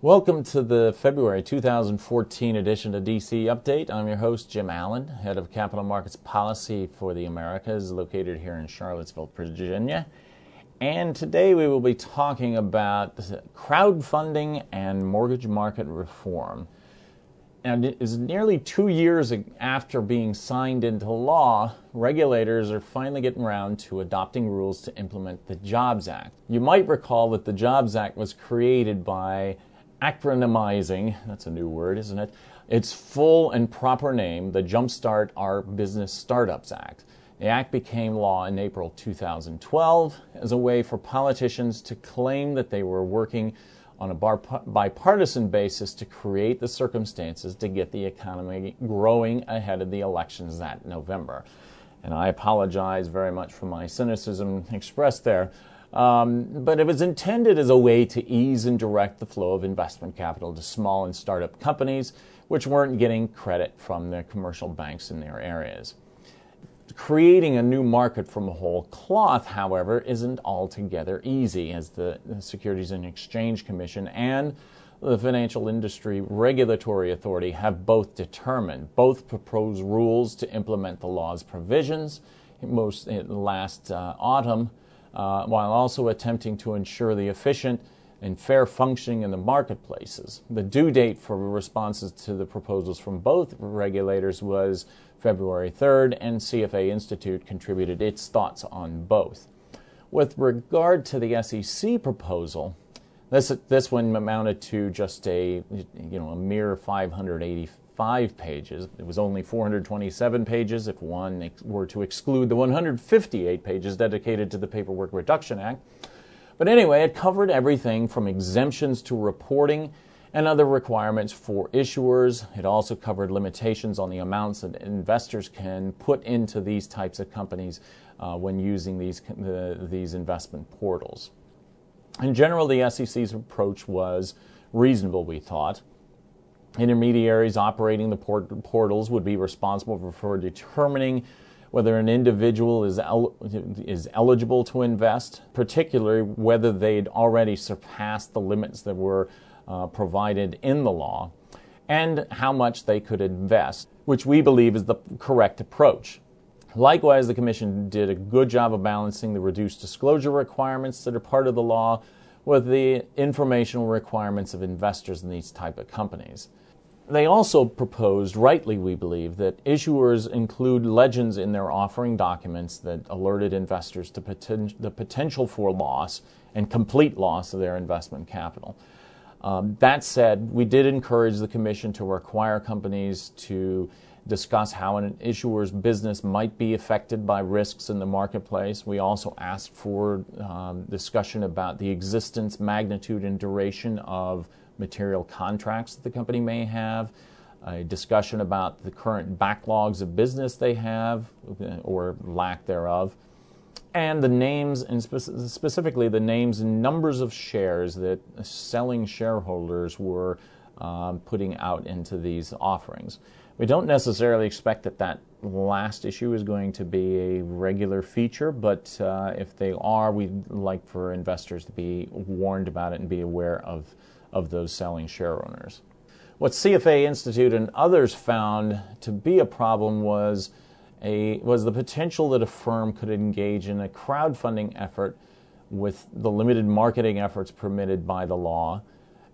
Welcome to the February 2014 edition of DC Update. I'm your host, Jim Allen, head of capital markets policy for the Americas, located here in Charlottesville, Virginia. And today we will be talking about crowdfunding and mortgage market reform. And it is nearly two years after being signed into law, regulators are finally getting around to adopting rules to implement the Jobs Act. You might recall that the Jobs Act was created by acronymizing, that's a new word, isn't it? Its full and proper name, the Jumpstart Our Business Startups Act. The act became law in April 2012 as a way for politicians to claim that they were working on a bipartisan basis to create the circumstances to get the economy growing ahead of the elections that November. And I apologize very much for my cynicism expressed there. Um, but it was intended as a way to ease and direct the flow of investment capital to small and startup companies, which weren't getting credit from the commercial banks in their areas. Creating a new market from whole cloth, however, isn't altogether easy, as the Securities and Exchange Commission and the Financial Industry Regulatory Authority have both determined. Both propose rules to implement the law's provisions. Most last uh, autumn, uh, while also attempting to ensure the efficient and fair functioning in the marketplaces. The due date for responses to the proposals from both regulators was February 3rd, and CFA Institute contributed its thoughts on both. With regard to the SEC proposal, this, this one amounted to just a, you know, a mere 585 five pages. It was only 427 pages if one were to exclude the 158 pages dedicated to the Paperwork Reduction Act. But anyway, it covered everything from exemptions to reporting and other requirements for issuers. It also covered limitations on the amounts that investors can put into these types of companies uh, when using these, the, these investment portals. In general, the SEC's approach was reasonable, we thought. Intermediaries operating the port- portals would be responsible for, for determining whether an individual is, el- is eligible to invest, particularly whether they'd already surpassed the limits that were uh, provided in the law, and how much they could invest, which we believe is the correct approach. Likewise, the Commission did a good job of balancing the reduced disclosure requirements that are part of the law with the informational requirements of investors in these type of companies. They also proposed, rightly we believe, that issuers include legends in their offering documents that alerted investors to poten- the potential for loss and complete loss of their investment capital. Um, that said, we did encourage the Commission to require companies to discuss how an issuer's business might be affected by risks in the marketplace. We also asked for um, discussion about the existence, magnitude, and duration of material contracts that the company may have, a discussion about the current backlogs of business they have or lack thereof, and the names, and spe- specifically the names and numbers of shares that selling shareholders were um, putting out into these offerings. We don't necessarily expect that that last issue is going to be a regular feature, but uh, if they are, we'd like for investors to be warned about it and be aware of of those selling share owners. What CFA Institute and others found to be a problem was, a, was the potential that a firm could engage in a crowdfunding effort with the limited marketing efforts permitted by the law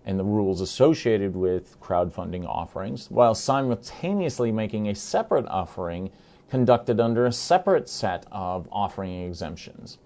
and the rules associated with crowdfunding offerings, while simultaneously making a separate offering conducted under a separate set of offering exemptions.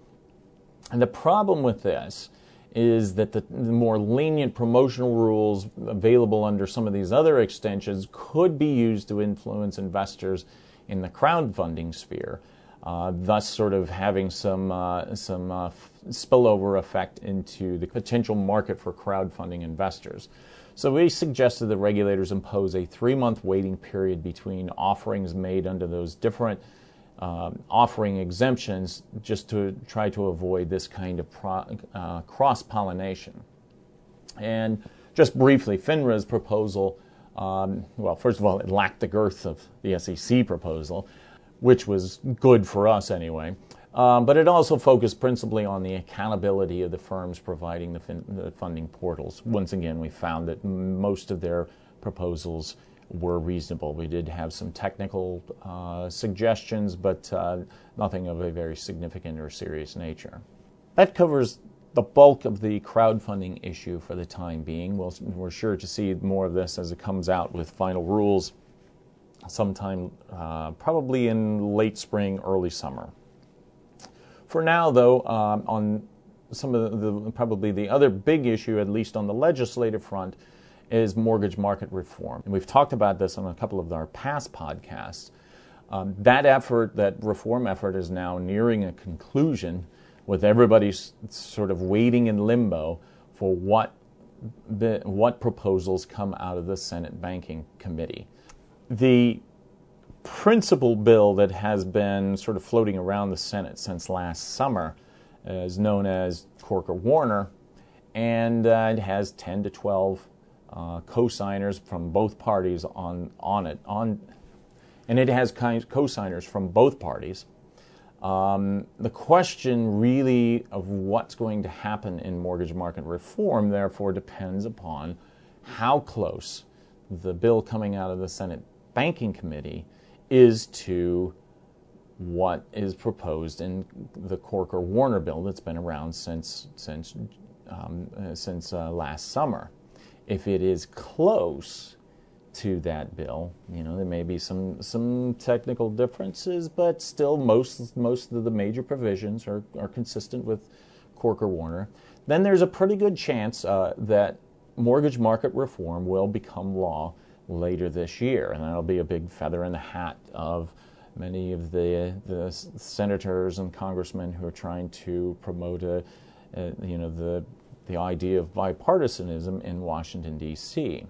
And the problem with this is that the, more lenient promotional rules available under some of these other extensions could be used to influence investors in the crowdfunding sphere, uh, thus sort of having some uh, some uh, spillover effect into the potential market for crowdfunding investors. So we suggested that regulators impose a three-month waiting period between offerings made under those different um, offering exemptions just to try to avoid this kind of pro, uh, cross pollination. And just briefly, FINRA's proposal, um, well, first of all, it lacked the girth of the SEC proposal, which was good for us anyway. Um, but it also focused principally on the accountability of the firms providing the, fin- the funding portals. Once again, we found that most of their proposals were reasonable. We did have some technical uh, suggestions, but uh, nothing of a very significant or serious nature. That covers the bulk of the crowdfunding issue for the time being. We'll, we're sure to see more of this as it comes out with final rules sometime uh, probably in late spring, early summer. For now, though, um, on some of the, probably the other big issue, at least on the legislative front, is mortgage market reform. And we've talked about this on a couple of our past podcasts. Um, that effort, that reform effort, is now nearing a conclusion with everybody sort of waiting in limbo for what, what proposals come out of the Senate Banking Committee. The principal bill that has been sort of floating around the Senate since last summer is known as Corker Warner, and uh, it has 10 to 12 uh, co-signers from both parties on on it on, and it has co-signers from both parties. Um, the question really of what's going to happen in mortgage market reform, therefore, depends upon how close the bill coming out of the Senate Banking Committee is to what is proposed in the Corker Warner bill that's been around since since um, uh, since uh, last summer. If it is close to that bill, you know there may be some some technical differences, but still most most of the major provisions are are consistent with Corker Warner. Then there's a pretty good chance uh, that mortgage market reform will become law later this year, and that'll be a big feather in the hat of many of the the senators and congressmen who are trying to promote a, a you know the the idea of bipartisanism in Washington D.C.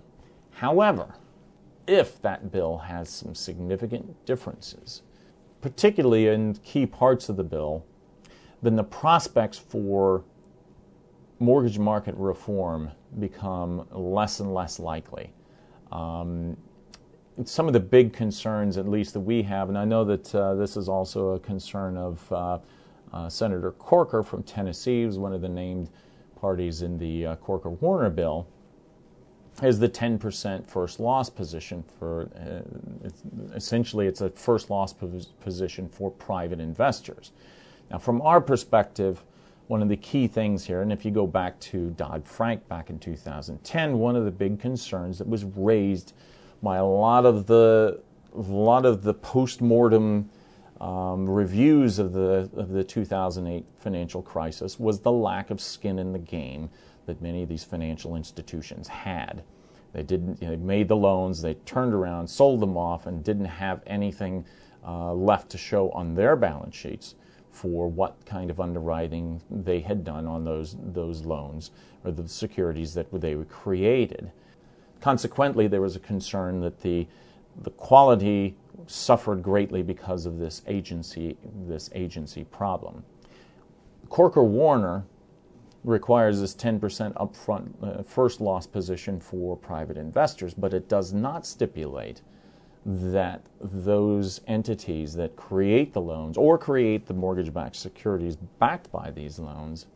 However, if that bill has some significant differences, particularly in key parts of the bill, then the prospects for mortgage market reform become less and less likely. Um, some of the big concerns, at least that we have, and I know that uh, this is also a concern of uh, uh, Senator Corker from Tennessee, who's one of the named parties in the uh, Corker Warner bill, is the 10% first loss position for uh, it's, essentially it's a first loss position for private investors. Now, from our perspective, one of the key things here, and if you go back to Dodd Frank back in 2010, one of the big concerns that was raised by a lot of the a lot of the post-mortem um, reviews of the of the 2008 financial crisis was the lack of skin in the game that many of these financial institutions had. They didn't. You know, they made the loans, they turned around, sold them off, and didn't have anything uh, left to show on their balance sheets for what kind of underwriting they had done on those, those loans or the securities that they were created. Consequently, there was a concern that the, the quality suffered greatly because of this agency, this agency problem. Corker Warner requires this 10% upfront uh, first loss position for private investors, but it does not stipulate that those entities that create the loans or create the mortgage backed securities backed by these loans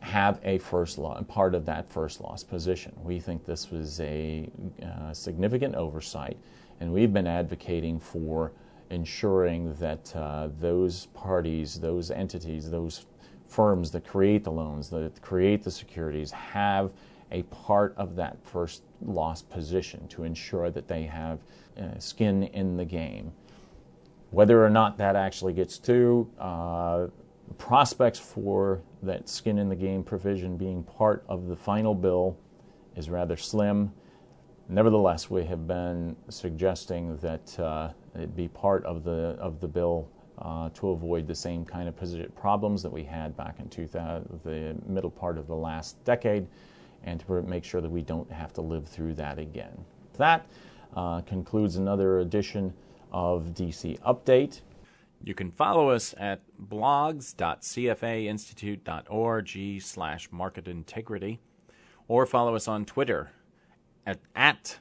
have a first loss, part of that first loss position. We think this was a uh, significant oversight, and we've been advocating for ensuring that uh, those parties, those entities, those firms that create the loans, that create the securities, have a part of that first loss position to ensure that they have uh, skin in the game. Whether or not that actually gets to, uh, prospects for that skin in the game provision being part of the final bill is rather slim. Nevertheless, we have been suggesting that uh, it be part of the of the bill uh, to avoid the same kind of problems that we had back in 2000, the middle part of the last decade, and to make sure that we don't have to live through that again. That uh, concludes another edition of DC Update. You can follow us at blogs.cfainstitute.org slash market integrity or follow us on Twitter at, at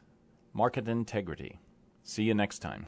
market integrity. See you next time.